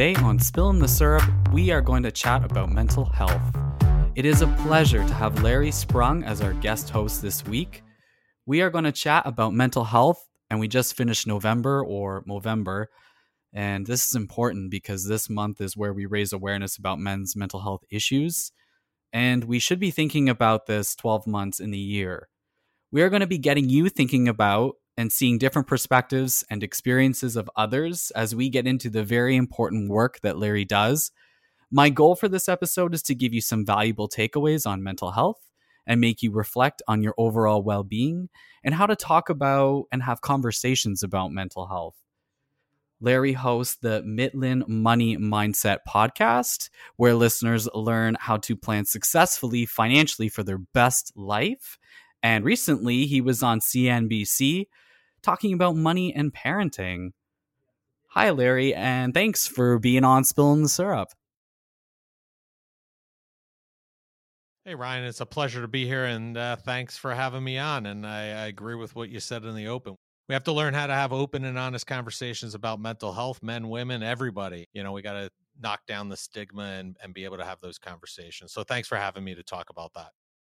Today on Spillin' the Syrup, we are going to chat about mental health. It is a pleasure to have Larry Sprung as our guest host this week. We are going to chat about mental health, and we just finished November or Movember. And this is important because this month is where we raise awareness about men's mental health issues. And we should be thinking about this 12 months in the year. We are going to be getting you thinking about and seeing different perspectives and experiences of others as we get into the very important work that Larry does. My goal for this episode is to give you some valuable takeaways on mental health and make you reflect on your overall well being and how to talk about and have conversations about mental health. Larry hosts the Mitlin Money Mindset podcast, where listeners learn how to plan successfully financially for their best life. And recently, he was on CNBC talking about money and parenting. Hi, Larry, and thanks for being on Spilling the Syrup. Hey, Ryan, it's a pleasure to be here, and uh, thanks for having me on. And I, I agree with what you said in the open. We have to learn how to have open and honest conversations about mental health, men, women, everybody. You know, we got to knock down the stigma and, and be able to have those conversations. So thanks for having me to talk about that.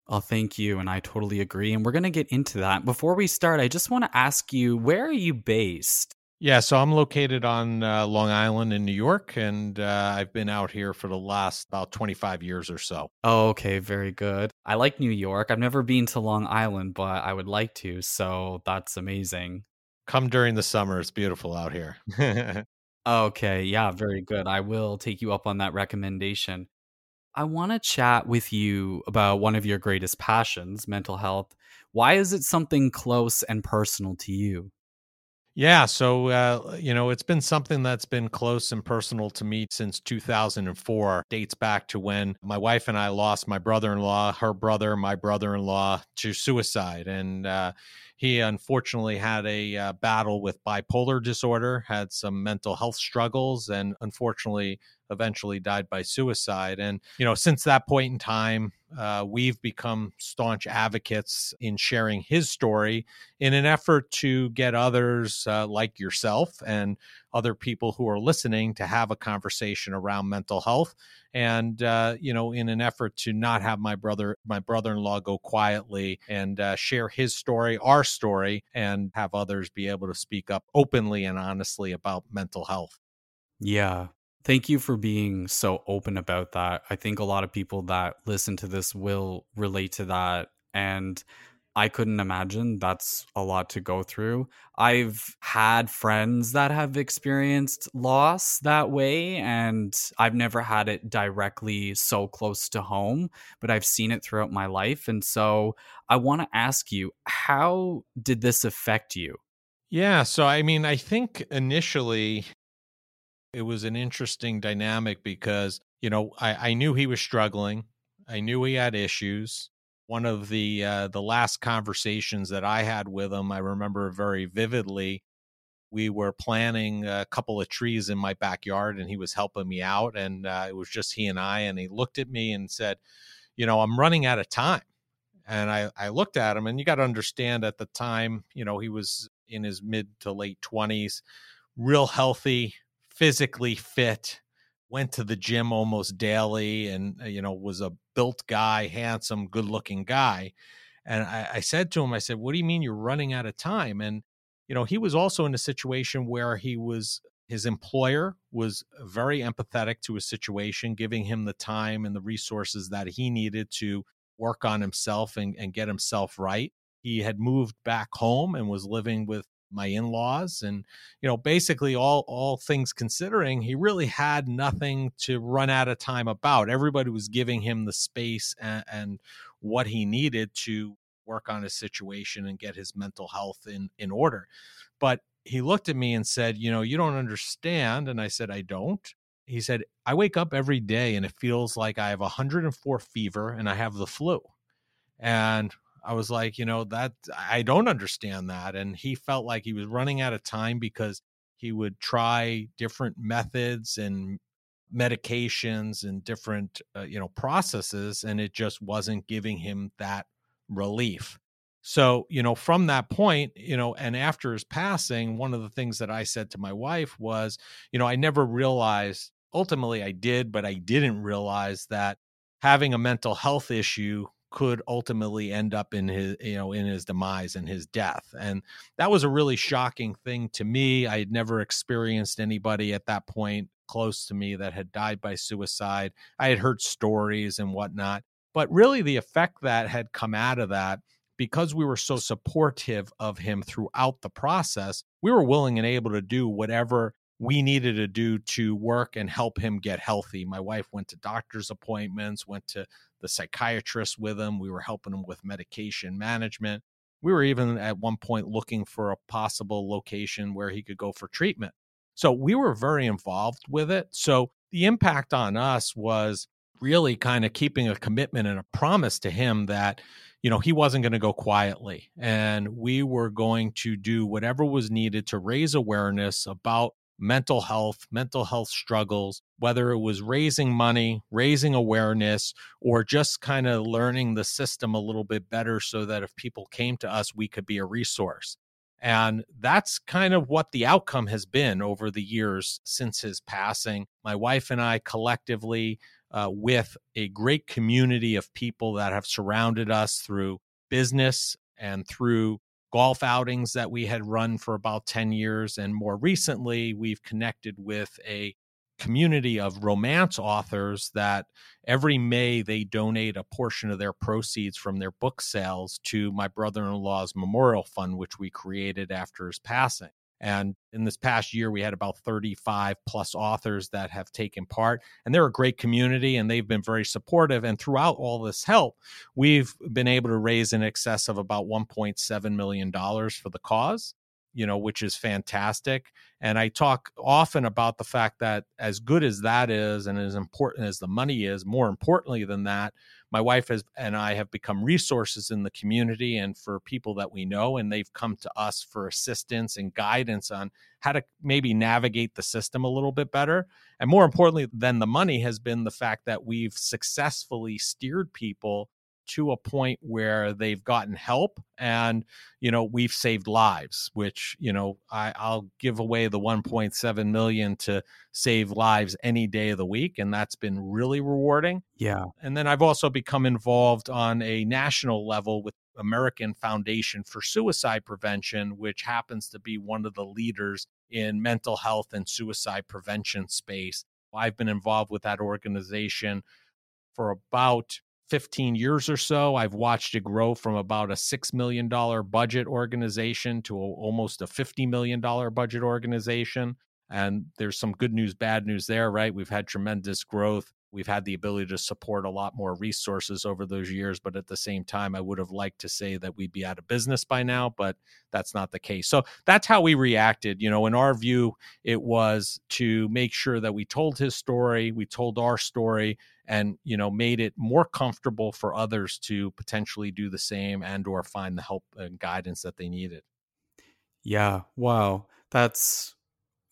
Oh, thank you. And I totally agree. And we're going to get into that. Before we start, I just want to ask you where are you based? Yeah, so I'm located on uh, Long Island in New York, and uh, I've been out here for the last about 25 years or so. Oh, okay, very good. I like New York. I've never been to Long Island, but I would like to. So that's amazing. Come during the summer. It's beautiful out here. okay, yeah, very good. I will take you up on that recommendation. I want to chat with you about one of your greatest passions, mental health. Why is it something close and personal to you? Yeah, so uh, you know, it's been something that's been close and personal to me since 2004. Dates back to when my wife and I lost my brother-in-law, her brother, my brother-in-law to suicide, and uh, he unfortunately had a uh, battle with bipolar disorder, had some mental health struggles, and unfortunately eventually died by suicide. And, you know, since that point in time, uh, we've become staunch advocates in sharing his story in an effort to get others uh, like yourself and other people who are listening to have a conversation around mental health. And uh, you know in an effort to not have my brother my brother-in-law go quietly and uh, share his story our story and have others be able to speak up openly and honestly about mental health. Yeah Thank you for being so open about that. I think a lot of people that listen to this will relate to that. And I couldn't imagine that's a lot to go through. I've had friends that have experienced loss that way, and I've never had it directly so close to home, but I've seen it throughout my life. And so I want to ask you, how did this affect you? Yeah. So, I mean, I think initially it was an interesting dynamic because you know I, I knew he was struggling. I knew he had issues. One of the uh, the last conversations that I had with him, I remember very vividly. We were planting a couple of trees in my backyard, and he was helping me out. And uh, it was just he and I. And he looked at me and said, "You know, I'm running out of time." And I I looked at him, and you got to understand at the time, you know, he was in his mid to late twenties, real healthy, physically fit, went to the gym almost daily, and uh, you know was a built guy, handsome, good-looking guy. And I, I said to him, I said, "What do you mean you're running out of time?" And you know, he was also in a situation where he was his employer was very empathetic to his situation, giving him the time and the resources that he needed to work on himself and, and get himself right. He had moved back home and was living with my in-laws and you know basically all all things considering he really had nothing to run out of time about. Everybody was giving him the space and, and what he needed to work on his situation and get his mental health in in order. But he looked at me and said you know you don't understand and i said i don't. He said i wake up every day and it feels like i have 104 fever and i have the flu. And I was like, you know, that I don't understand that. And he felt like he was running out of time because he would try different methods and medications and different, uh, you know, processes, and it just wasn't giving him that relief. So, you know, from that point, you know, and after his passing, one of the things that I said to my wife was, you know, I never realized ultimately I did, but I didn't realize that having a mental health issue could ultimately end up in his you know in his demise and his death and that was a really shocking thing to me i had never experienced anybody at that point close to me that had died by suicide i had heard stories and whatnot but really the effect that had come out of that because we were so supportive of him throughout the process we were willing and able to do whatever we needed to do to work and help him get healthy. My wife went to doctor's appointments, went to the psychiatrist with him. We were helping him with medication management. We were even at one point looking for a possible location where he could go for treatment. So we were very involved with it. So the impact on us was really kind of keeping a commitment and a promise to him that you know he wasn't going to go quietly and we were going to do whatever was needed to raise awareness about mental health, mental health struggles, whether it was raising money, raising awareness, or just kind of learning the system a little bit better so that if people came to us, we could be a resource. And that's kind of what the outcome has been over the years since his passing. My wife and I collectively, uh, with a great community of people that have surrounded us through business and through golf outings that we had run for about 10 years. And more recently, we've connected with a community of romance authors that every May they donate a portion of their proceeds from their book sales to my brother in law's memorial fund, which we created after his passing. And in this past year, we had about 35 plus authors that have taken part. And they're a great community and they've been very supportive. And throughout all this help, we've been able to raise in excess of about $1.7 million for the cause, you know, which is fantastic. And I talk often about the fact that as good as that is and as important as the money is, more importantly than that, my wife has and I have become resources in the community and for people that we know, and they've come to us for assistance and guidance on how to maybe navigate the system a little bit better. And more importantly than the money has been the fact that we've successfully steered people to a point where they've gotten help and you know we've saved lives which you know I, i'll give away the 1.7 million to save lives any day of the week and that's been really rewarding. Yeah. And then i've also become involved on a national level with american foundation for suicide prevention which happens to be one of the leaders in mental health and suicide prevention space. I've been involved with that organization for about 15 years or so. I've watched it grow from about a $6 million budget organization to a, almost a $50 million budget organization. And there's some good news, bad news there, right? We've had tremendous growth. We've had the ability to support a lot more resources over those years, but at the same time, I would have liked to say that we'd be out of business by now, but that's not the case. So that's how we reacted. You know, in our view, it was to make sure that we told his story, we told our story, and you know made it more comfortable for others to potentially do the same and or find the help and guidance that they needed yeah wow that's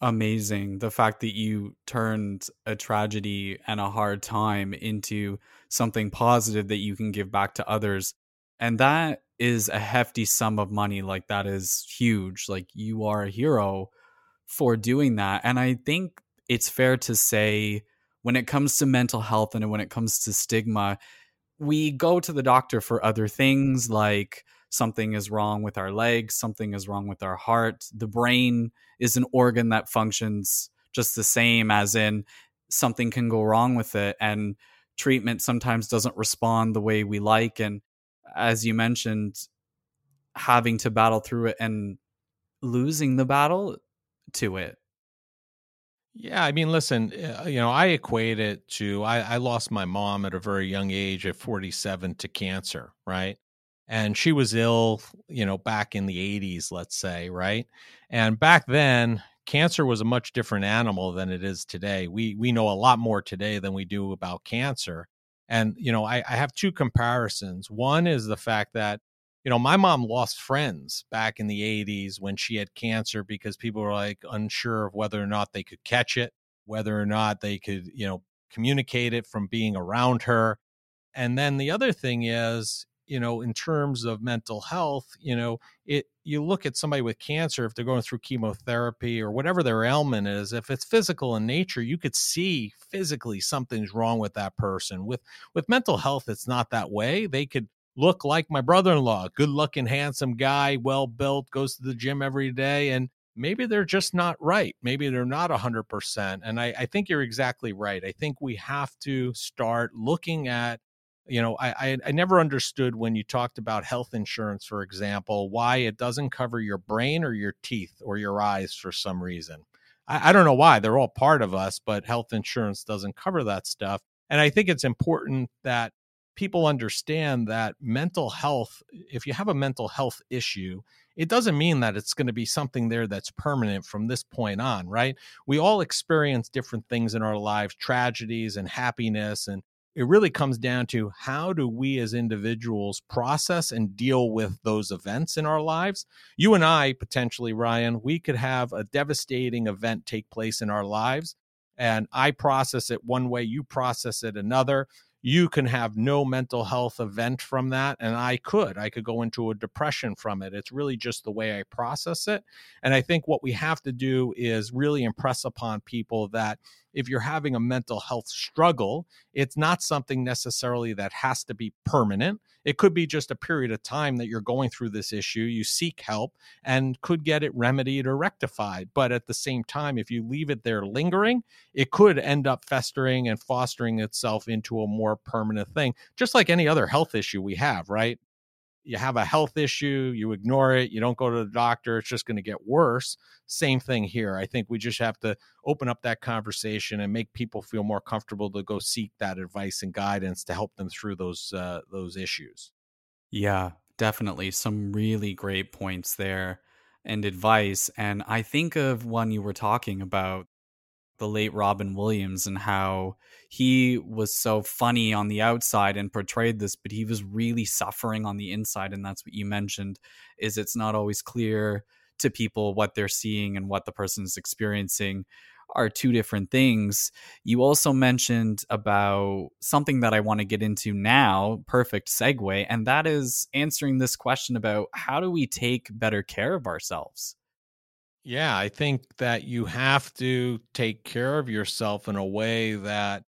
amazing the fact that you turned a tragedy and a hard time into something positive that you can give back to others and that is a hefty sum of money like that is huge like you are a hero for doing that and i think it's fair to say when it comes to mental health and when it comes to stigma, we go to the doctor for other things like something is wrong with our legs, something is wrong with our heart. The brain is an organ that functions just the same, as in something can go wrong with it. And treatment sometimes doesn't respond the way we like. And as you mentioned, having to battle through it and losing the battle to it yeah, I mean, listen, uh, you know, I equate it to I, I lost my mom at a very young age at 47 to cancer, right? And she was ill, you know, back in the 80s, let's say, right? And back then, cancer was a much different animal than it is today. We we know a lot more today than we do about cancer. And you know, I, I have two comparisons. One is the fact that you know, my mom lost friends back in the 80s when she had cancer because people were like unsure of whether or not they could catch it, whether or not they could, you know, communicate it from being around her. And then the other thing is, you know, in terms of mental health, you know, it you look at somebody with cancer if they're going through chemotherapy or whatever their ailment is, if it's physical in nature, you could see physically something's wrong with that person. With with mental health, it's not that way. They could look like my brother-in-law, good-looking, handsome guy, well built, goes to the gym every day and maybe they're just not right. Maybe they're not 100%. And I, I think you're exactly right. I think we have to start looking at you know I, I, never understood when you talked about health insurance for example why it doesn't cover your brain or your teeth or your eyes for some reason. I, I don't know why they're all part of us but health insurance doesn't cover that stuff and i think it's important that people understand that mental health if you have a mental health issue it doesn't mean that it's going to be something there that's permanent from this point on right? We all experience different things in our lives tragedies and happiness and it really comes down to how do we as individuals process and deal with those events in our lives? You and i potentially ryan we could have a devastating event take place in our lives and i process it one way you process it another. You can have no mental health event from that and i could. I could go into a depression from it. It's really just the way i process it and i think what we have to do is really impress upon people that if you're having a mental health struggle, it's not something necessarily that has to be permanent. It could be just a period of time that you're going through this issue. You seek help and could get it remedied or rectified. But at the same time, if you leave it there lingering, it could end up festering and fostering itself into a more permanent thing, just like any other health issue we have, right? You have a health issue, you ignore it, you don't go to the doctor, it's just going to get worse. Same thing here. I think we just have to open up that conversation and make people feel more comfortable to go seek that advice and guidance to help them through those uh, those issues. Yeah, definitely some really great points there and advice and I think of one you were talking about the late Robin Williams and how he was so funny on the outside and portrayed this but he was really suffering on the inside and that's what you mentioned is it's not always clear to people what they're seeing and what the person is experiencing are two different things. You also mentioned about something that I want to get into now, perfect segue, and that is answering this question about how do we take better care of ourselves? Yeah, I think that you have to take care of yourself in a way that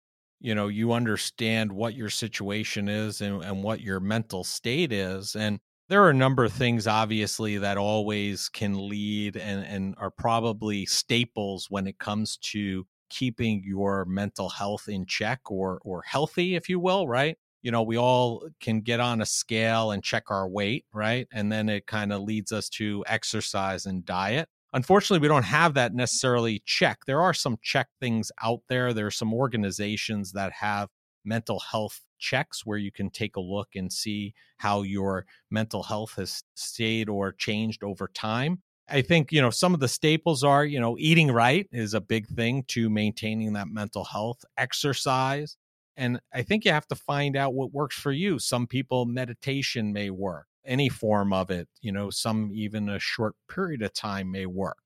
you know you understand what your situation is and, and what your mental state is and there are a number of things obviously that always can lead and, and are probably staples when it comes to keeping your mental health in check or or healthy if you will right? You know we all can get on a scale and check our weight right? And then it kind of leads us to exercise and diet Unfortunately, we don't have that necessarily check. There are some check things out there. There are some organizations that have mental health checks where you can take a look and see how your mental health has stayed or changed over time. I think, you know, some of the staples are, you know, eating right is a big thing to maintaining that mental health, exercise. And I think you have to find out what works for you. Some people, meditation may work any form of it, you know, some even a short period of time may work.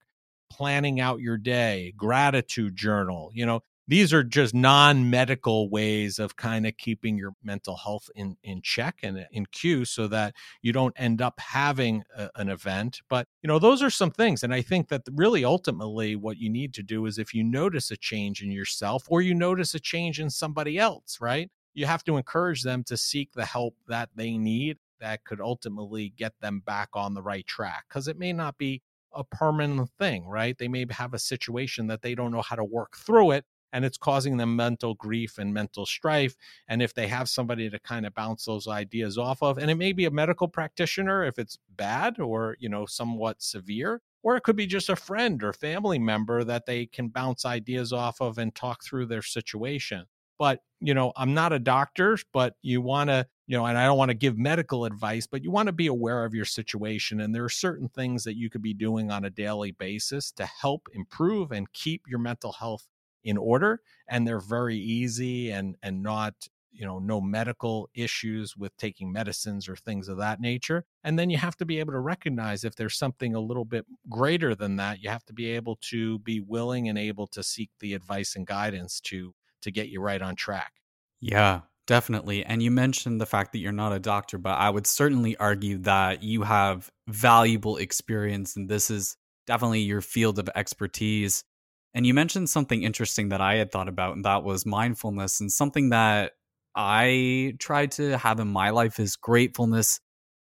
Planning out your day, gratitude journal, you know, these are just non-medical ways of kind of keeping your mental health in in check and uh, in queue so that you don't end up having a, an event but you know those are some things and i think that really ultimately what you need to do is if you notice a change in yourself or you notice a change in somebody else right you have to encourage them to seek the help that they need that could ultimately get them back on the right track because it may not be a permanent thing, right? They may have a situation that they don't know how to work through it and it's causing them mental grief and mental strife. And if they have somebody to kind of bounce those ideas off of, and it may be a medical practitioner if it's bad or, you know, somewhat severe, or it could be just a friend or family member that they can bounce ideas off of and talk through their situation. But, you know, I'm not a doctor, but you want to you know, and I don't want to give medical advice, but you want to be aware of your situation. And there are certain things that you could be doing on a daily basis to help improve and keep your mental health in order. And they're very easy and and not you know no medical issues with taking medicines or things of that nature and then you have to be able to recognize if there's something a little bit greater than that you have to be able to be willing and able to seek the advice and guidance to to get you right on track yeah Definitely. And you mentioned the fact that you're not a doctor, but I would certainly argue that you have valuable experience and this is definitely your field of expertise. And you mentioned something interesting that I had thought about, and that was mindfulness. And something that I try to have in my life is gratefulness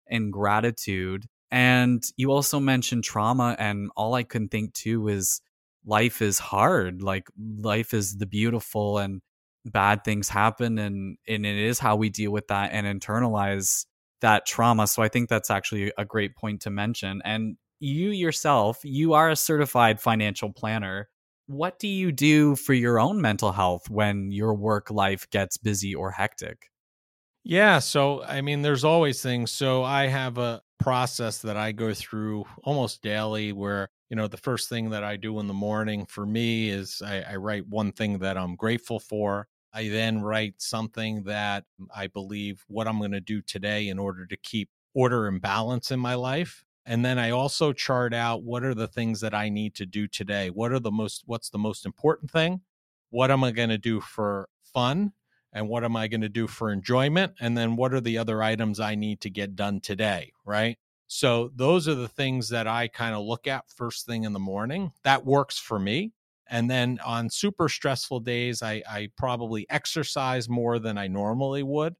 and gratitude. And you also mentioned trauma, and all I can think too is life is hard. Like life is the beautiful, and bad things happen, and and it is how we deal with that and internalize that trauma. So I think that's actually a great point to mention. And you yourself, you are a certified financial planner. What do you do for your own mental health when your work life gets busy or hectic? Yeah, so I mean, there's always things. So I have a process that I go through almost daily where, you know, the first thing that I do in the morning for me is I, I write one thing that I'm grateful for. I then write something that I believe what I'm going to do today in order to keep order and balance in my life. And then I also chart out what are the things that I need to do today? What are the most, what's the most important thing? What am I going to do for fun? And what am I going to do for enjoyment? And then what are the other items I need to get done today? Right. So those are the things that I kind of look at first thing in the morning. That works for me. And then on super stressful days, I, I probably exercise more than I normally would.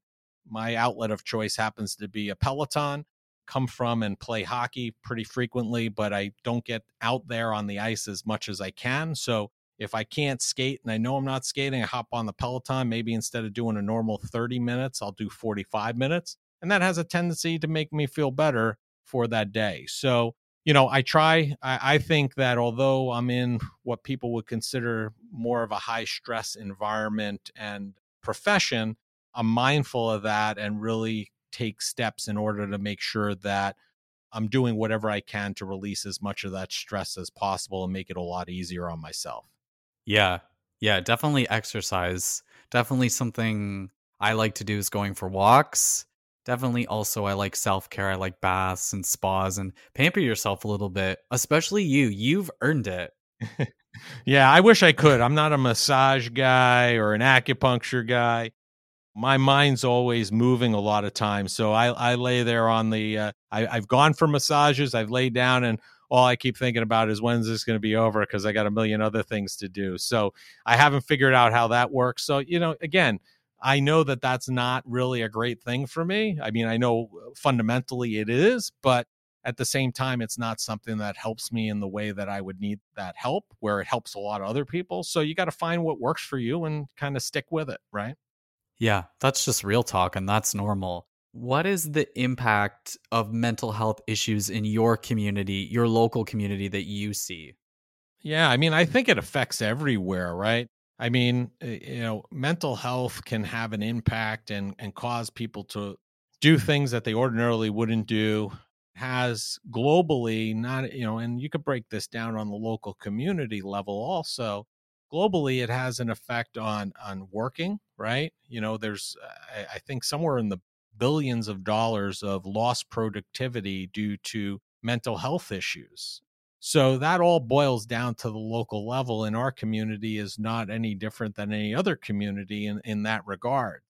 My outlet of choice happens to be a Peloton. Come from and play hockey pretty frequently, but I don't get out there on the ice as much as I can. So if I can't skate and I know I'm not skating, I hop on the Peloton. Maybe instead of doing a normal 30 minutes, I'll do 45 minutes. And that has a tendency to make me feel better for that day. So you know, I try. I, I, think that although I'm in what people would consider more of a high stress environment and profession, I'm mindful of that and really take steps in order to make sure that I'm doing whatever I can to release as much of that stress as possible and make it a lot easier on myself. Yeah. Yeah. Definitely exercise. Definitely something I like to do is going for walks definitely also I like self care. I like baths and spas and pamper yourself a little bit, especially you. You've earned it. yeah, I wish I could. I'm not a massage guy or an acupuncture guy. My mind's always moving a lot of times, so I, I lay there on the. Uh, I, I've gone for massages. I've laid down, and all I keep thinking about is when's this going to be over because I got a million other things to do. So I haven't figured out how that works. So you know, again, I know that that's not really a great thing for me. I mean, I know uh, fundamentally it is, but at the same time, it's not something that helps me in the way that I would need that help, where it helps a lot of other people. So you got to find what works for you and kind of stick with it, right? Yeah, that's just real talk and that's normal. What is the impact of mental health issues in your community, your local community that you see? Yeah, I mean, I think it affects everywhere, right? I mean, eh, you know, mental health can have an impact and and cause people to do things that they ordinarily wouldn't do. Has globally not, you know, and you could break this down on the local community level also. Globally, it has an effect on on working, right? You know, there's I, I think somewhere in the billions of dollars of lost productivity due to mental health issues so that all boils down to the local level, and our community is not any different than any other community in, in that regard.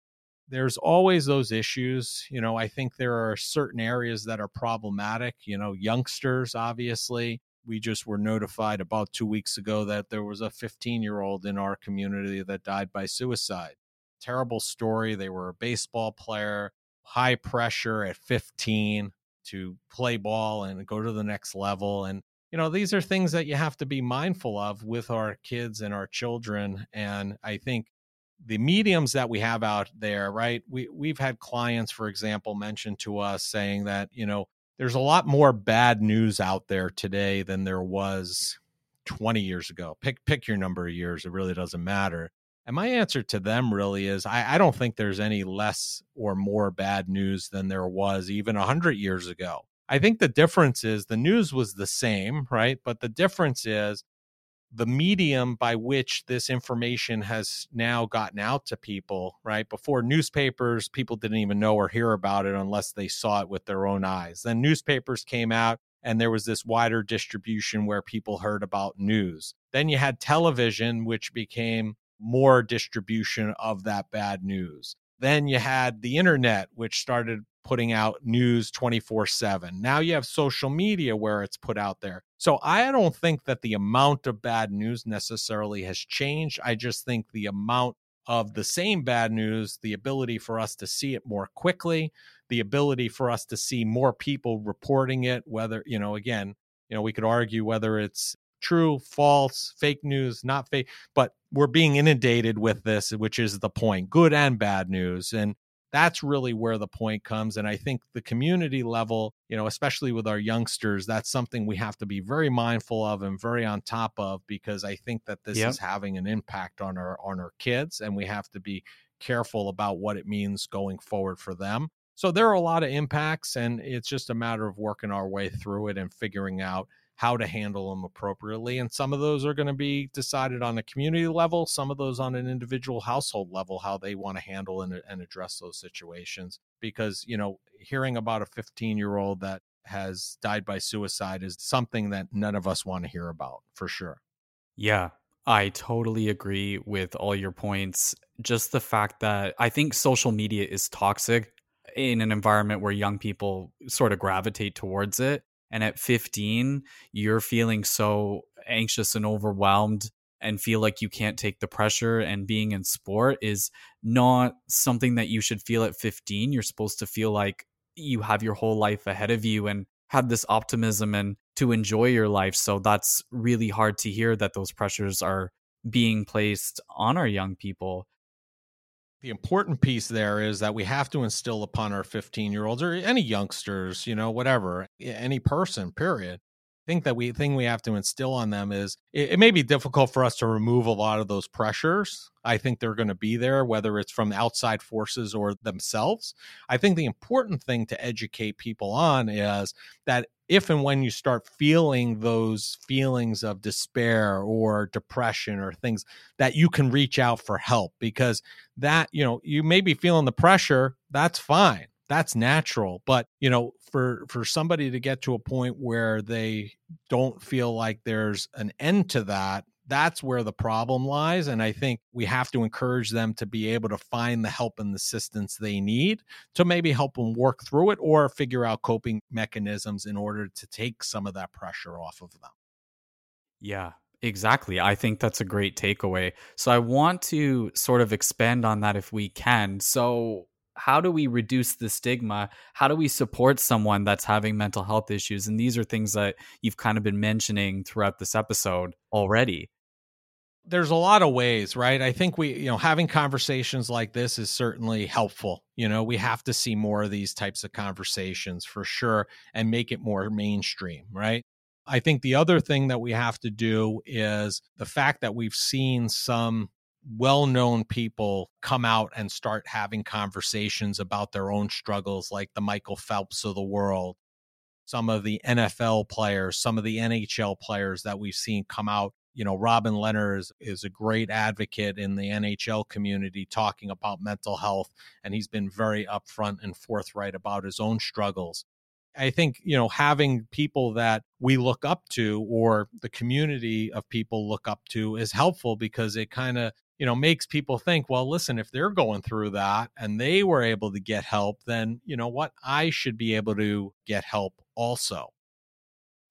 There's always those issues. You know, I think there are certain areas that are problematic. You know, youngsters, obviously. We just were notified about two weeks ago that there was a 15 year old in our community that died by suicide. Terrible story. They were a baseball player, high pressure at 15 to play ball and go to the next level. And you know these are things that you have to be mindful of with our kids and our children and i think the mediums that we have out there right we we've had clients for example mention to us saying that you know there's a lot more bad news out there today than there was 20 years ago. Pick pick your number of years it really doesn't matter and my answer to them really is I, I don't think there's any less or more bad news than there was even 100 years ago I think the difference is the news was the same, right? But the difference is the medium by which this information has now gotten out to people, right? Before newspapers, people didn't even know or hear about it unless they saw it with their own eyes. Then newspapers came out and there was this wider distribution where people heard about news. Then you had television, which became more distribution of that bad news. Then you had the internet, which started putting out news 24 7. Now you have social media where it's put out there. So I don't think that the amount of bad news necessarily has changed. I just think the amount of the same bad news, the ability for us to see it more quickly, the ability for us to see more people reporting it, whether, you know, again, you know, we could argue whether it's true, false, fake news, not fake, but we're being inundated with this, which is the point, good and bad news. And that's really where the point comes and i think the community level you know especially with our youngsters that's something we have to be very mindful of and very on top of because i think that this yep. is having an impact on our on our kids and we have to be careful about what it means going forward for them so there are a lot of impacts and it's just a matter of working our way through it and figuring out how to handle them appropriately. And some of those are going to be decided on a community level, some of those on an individual household level, how they want to handle and, and address those situations. Because, you know, hearing about a 15 year old that has died by suicide is something that none of us want to hear about for sure. Yeah, I totally agree with all your points. Just the fact that I think social media is toxic in an environment where young people sort of gravitate towards it and at 15 you're feeling so anxious and overwhelmed and feel like you can't take the pressure and being in sport is not something that you should feel at 15 you're supposed to feel like you have your whole life ahead of you and have this optimism and to enjoy your life. So that's really hard to hear that those pressures are being placed on our young people the important piece there is that we have to instill upon our 15 year olds or any youngsters, you know, whatever, any person, period. I think that we thing we have to instill on them is it, it may be difficult for us to remove a lot of those pressures. I think they're going to be there, whether it's from outside forces or themselves. I think the important thing to educate people on is that if and when you start feeling those feelings of despair or depression or things that you can reach out for help because that you know you may be feeling the pressure that's fine that's natural but you know for for somebody to get to a point where they don't feel like there's an end to that that's where the problem lies. And I think we have to encourage them to be able to find the help and assistance they need to maybe help them work through it or figure out coping mechanisms in order to take some of that pressure off of them. Yeah, exactly. I think that's a great takeaway. So I want to sort of expand on that if we can. So, how do we reduce the stigma? How do we support someone that's having mental health issues? And these are things that you've kind of been mentioning throughout this episode already. There's a lot of ways, right? I think we, you know, having conversations like this is certainly helpful. You know, we have to see more of these types of conversations for sure and make it more mainstream, right? I think the other thing that we have to do is the fact that we've seen some well known people come out and start having conversations about their own struggles, like the Michael Phelps of the world, some of the NFL players, some of the NHL players that we've seen come out. You know, Robin Lehner is, is a great advocate in the NHL community talking about mental health, and he's been very upfront and forthright about his own struggles. I think, you know, having people that we look up to or the community of people look up to is helpful because it kind of you know makes people think well listen if they're going through that and they were able to get help then you know what i should be able to get help also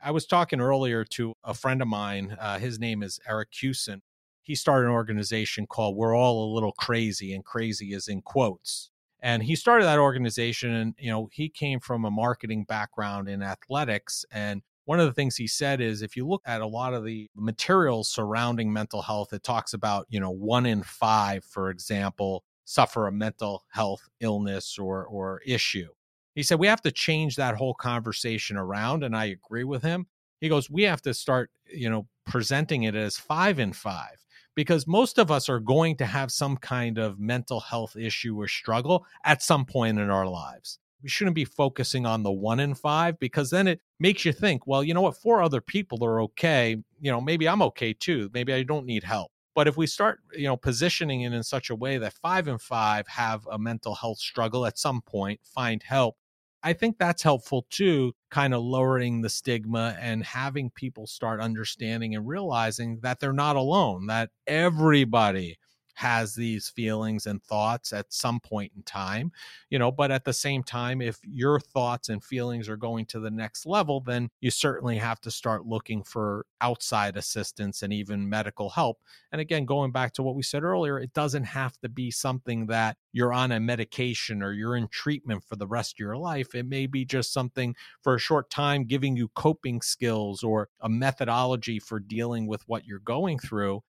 i was talking earlier to a friend of mine uh, his name is eric Hewson. he started an organization called we're all a little crazy and crazy is in quotes and he started that organization and you know he came from a marketing background in athletics and one of the things he said is if you look at a lot of the materials surrounding mental health, it talks about, you know, one in five, for example, suffer a mental health illness or or issue. He said we have to change that whole conversation around, and I agree with him. He goes, we have to start, you know, presenting it as five in five because most of us are going to have some kind of mental health issue or struggle at some point in our lives we shouldn't be focusing on the one in five because then it makes you think, well, you know what, four other people are okay. You know, maybe I'm okay too. Maybe I don't need help. But if we start, you know, positioning it in such a way that five and five have a mental health struggle at some point, find help, I think that's helpful too, kind of lowering the stigma and having people start understanding and realizing that they're not alone, that everybody has these feelings and thoughts at some point in time, you know, but at the same time, if your thoughts and feelings are going to the next level, then you certainly have to start looking for outside assistance and even medical help. And again, going back to what we said earlier, it doesn't have to be something that you're on a medication or you're in treatment for the rest of your life. It may be just something for a short time giving you coping skills or a methodology for dealing with what you're going through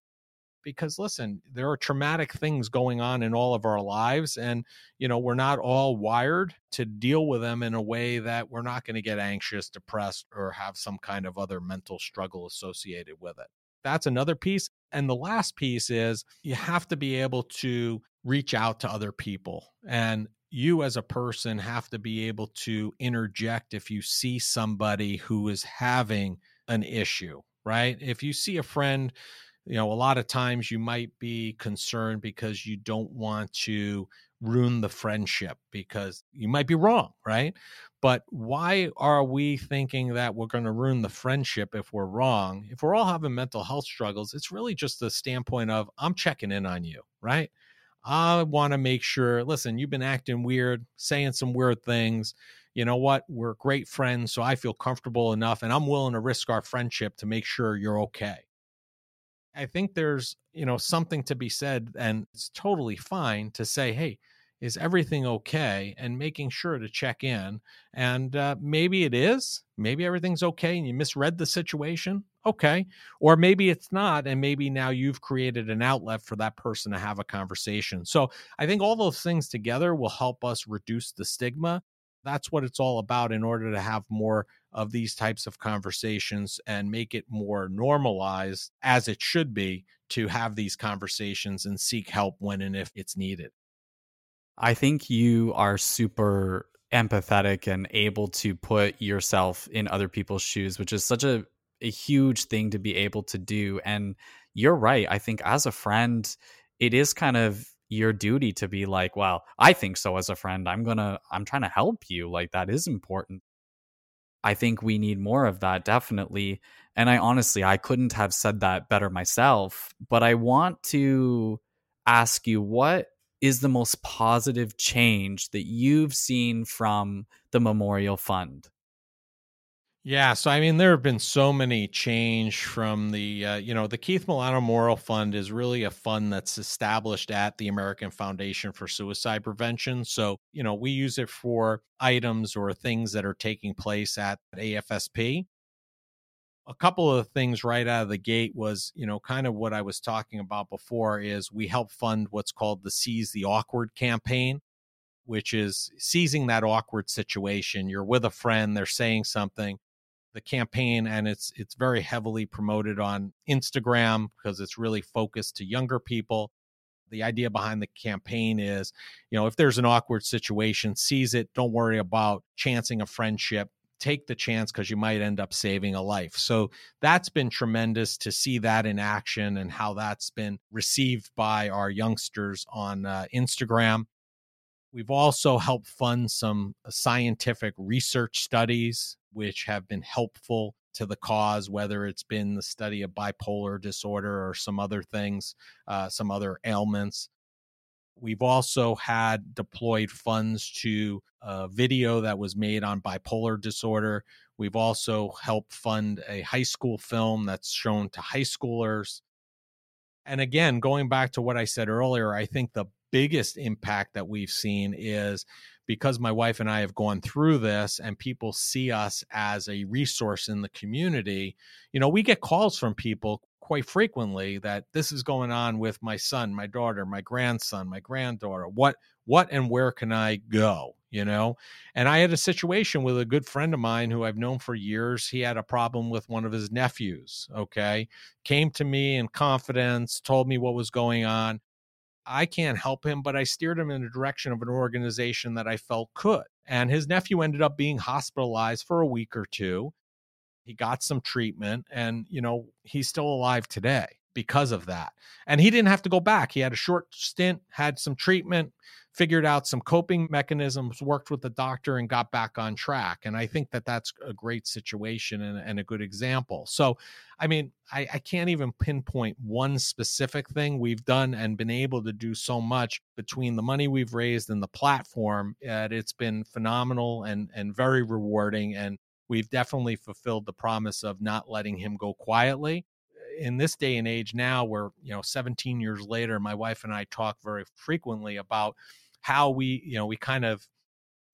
because listen there are traumatic things going on in all of our lives and you know we're not all wired to deal with them in a way that we're not going to get anxious depressed or have some kind of other mental struggle associated with it. That's another piece and the last piece is you have to be able to reach out to other people and you as a person have to be able to interject if you see somebody who is having an issue right? If you see a friend you know a lot of times you might be concerned because you don't want to ruin the friendship because you might be wrong right? But why are we thinking that we're going to ruin the friendship if we're wrong? If we're all having mental health struggles it's really just the standpoint of i'm checking in on you right? I want to make sure listen you've been acting weird saying some weird things. You know what? We're great friends so i feel comfortable enough and i'm willing to risk our friendship to make sure you're okay I think there's, you know, something to be said, and it's totally fine to say, hey, is everything okay? And making sure to check in. And uh, maybe it is, maybe everything's okay and you misread the situation. Okay. Or maybe it's not. And maybe now you've created an outlet for that person to have a conversation. So I think all those things together will help us reduce the stigma. That's what it's all about in order to have more of these types of conversations and make it more normalized as it should be to have these conversations and seek help when and if it's needed. I think you are super empathetic and able to put yourself in other people's shoes, which is such a, a huge thing to be able to do. And you're right. I think as a friend, it is kind of your duty to be like, well, I think so as a friend. I'm going to, I'm trying to help you. Like, that is important. I think we need more of that, definitely. And I honestly, I couldn't have said that better myself. But I want to ask you what is the most positive change that you've seen from the Memorial Fund? Yeah, so I mean, there have been so many change from the, uh, you know, the Keith Milano Memorial Fund is really a fund that's established at the American Foundation for Suicide Prevention. So, you know, we use it for items or things that are taking place at AFSP. A couple of things right out of the gate was, you know, kind of what I was talking about before is we help fund what's called the Seize the Awkward campaign which is seizing that awkward situation. You're with a friend, they're saying something, the campaign and it's it's very heavily promoted on Instagram because it's really focused to younger people. The idea behind the campaign is, you know, if there's an awkward situation, seize it, don't worry about chancing a friendship. Take the chance because you might end up saving a life. So that's been tremendous to see that in action and how that's been received by our youngsters on uh, Instagram. We've also helped fund some scientific research studies which have been helpful to the cause, whether it's been the study of bipolar disorder or some other things, uh, some other ailments. We've also had deployed funds to a video that was made on bipolar disorder. We've also helped fund a high school film that's shown to high schoolers. And again, going back to what I said earlier, I think the biggest impact that we've seen is because my wife and I have gone through this and people see us as a resource in the community, you know, we get calls from people quite frequently that this is going on with my son, my daughter, my grandson, my granddaughter. What what and where can I go? You know? And I had a situation with a good friend of mine who I've known for years. He had a problem with one of his nephews, okay? Came to me in confidence, told me what was going on. I can't help him, but I steered him in the direction of an organization that I felt could. And his nephew ended up being hospitalized for a week or two. He got some treatment, and, you know, he's still alive today because of that. And he didn't have to go back. He had a short stint, had some treatment, figured out some coping mechanisms, worked with the doctor, and got back on track. And I think that that's a great situation and, and a good example. So, I mean, I, I, can't even pinpoint one specific thing we've done and been able to do so much between the money we've raised and the platform. That it's been phenomenal and and very rewarding. And we've definitely fulfilled the promise of not letting him go quietly in this day and age now where you know 17 years later my wife and i talk very frequently about how we you know we kind of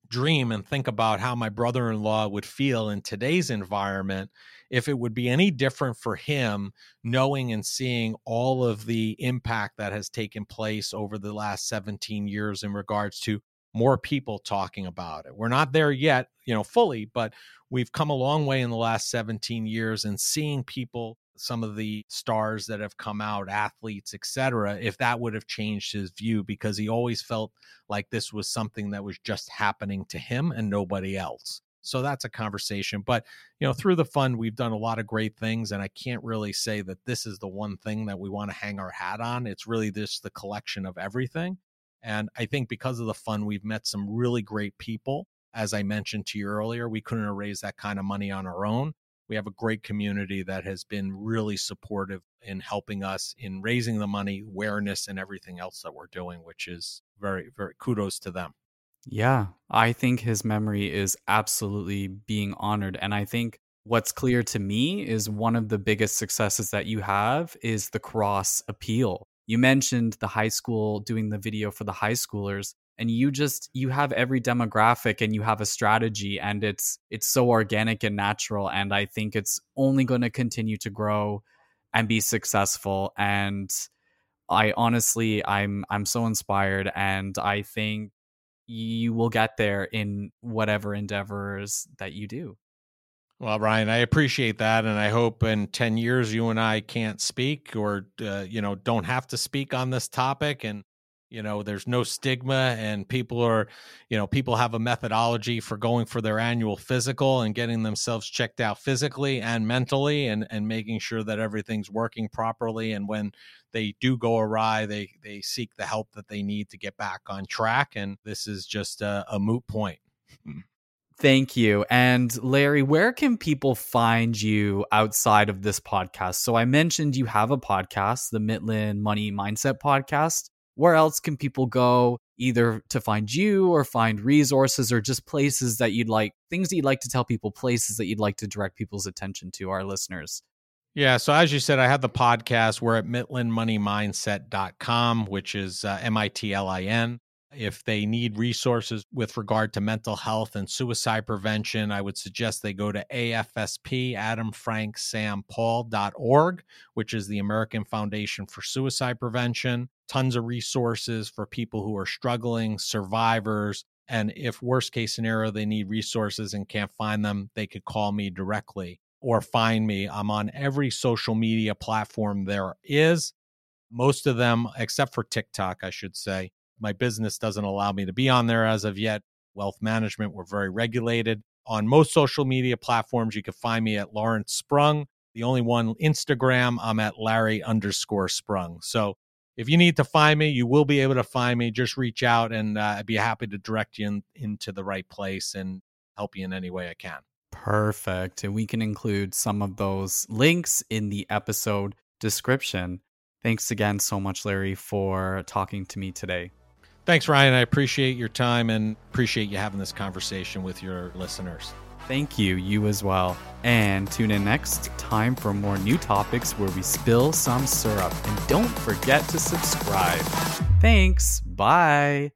dream and think about how my brother-in-law would feel in today's environment if it would be any different for him knowing and seeing all of the impact that has taken place over the last 17 years in regards to more people talking about it. We're not there yet, you know, fully, but we've come a long way in the last 17 years and seeing people some of the stars that have come out, athletes, etc., if that would have changed his view because he always felt like this was something that was just happening to him and nobody else. So that's a conversation. But, you know, through the fund, we've done a lot of great things. And I can't really say that this is the one thing that we want to hang our hat on. It's really just the collection of everything. And I think because of the fund, we've met some really great people. As I mentioned to you earlier, we couldn't have raised that kind of money on our own we have a great community that has been really supportive in helping us in raising the money, awareness, and everything else that we're doing, which is very, very kudos to them. Yeah, I think his memory is absolutely being honored. And I think what's clear to me is one of the biggest successes that you have is the cross appeal. You mentioned the high school doing the video for the high schoolers and you just you have every demographic and you have a strategy and it's it's so organic and natural and i think it's only going to continue to grow and be successful. And i honestly i'm i'm so inspired and i think you will get there in whatever endeavors that you do. Well, Ryan, I appreciate that, and I hope in ten years you and I can't speak, or uh, you know, don't have to speak on this topic, and you know there's no stigma and people are you know people have a methodology for going for their annual physical and getting themselves checked out physically and mentally and and making sure that everything's working properly and when they do go awry they they seek the help that they need to get back on track and this is just a, a moot point Thank you. And Larry, where can people find you outside of this podcast? So I mentioned you have a podcast, the Mitlin Money Mindset podcast where else can people go either to find you or find resources or just places that you'd like things that you'd like to tell people places that you'd like to direct people's attention to our listeners? Yeah so as you said i have the podcast. We're at mitlinmoneymindset.com which is uh, m-i-t-l-i-n if they need resources with regard to mental health and suicide prevention, I would suggest they go to AFSP, AdamFrankSamPaul.org, which is the American Foundation for Suicide Prevention. Tons of resources for people who are struggling, survivors. And if worst case scenario, they need resources and can't find them, they could call me directly or find me. I'm on every social media platform there is. Most of them, except for TikTok, I should say my business doesn't allow me to be on there as of yet. Wealth management, we're very regulated. On most social media platforms, you can find me at Lawrence Sprung. The only one, Instagram, I'm at Larry underscore Sprung. So if you need to find me, you will be able to find me. Just reach out and uh, I'd be happy to direct you in, into the right place and help you in any way I can. Perfect. And we can include some of those links in the episode description. Thanks again so much, Larry, for talking to me today. Thanks, Ryan. I appreciate your time and appreciate you having this conversation with your listeners. Thank you, you as well. And tune in next time for more new topics where we spill some syrup. And don't forget to subscribe. Thanks. Bye.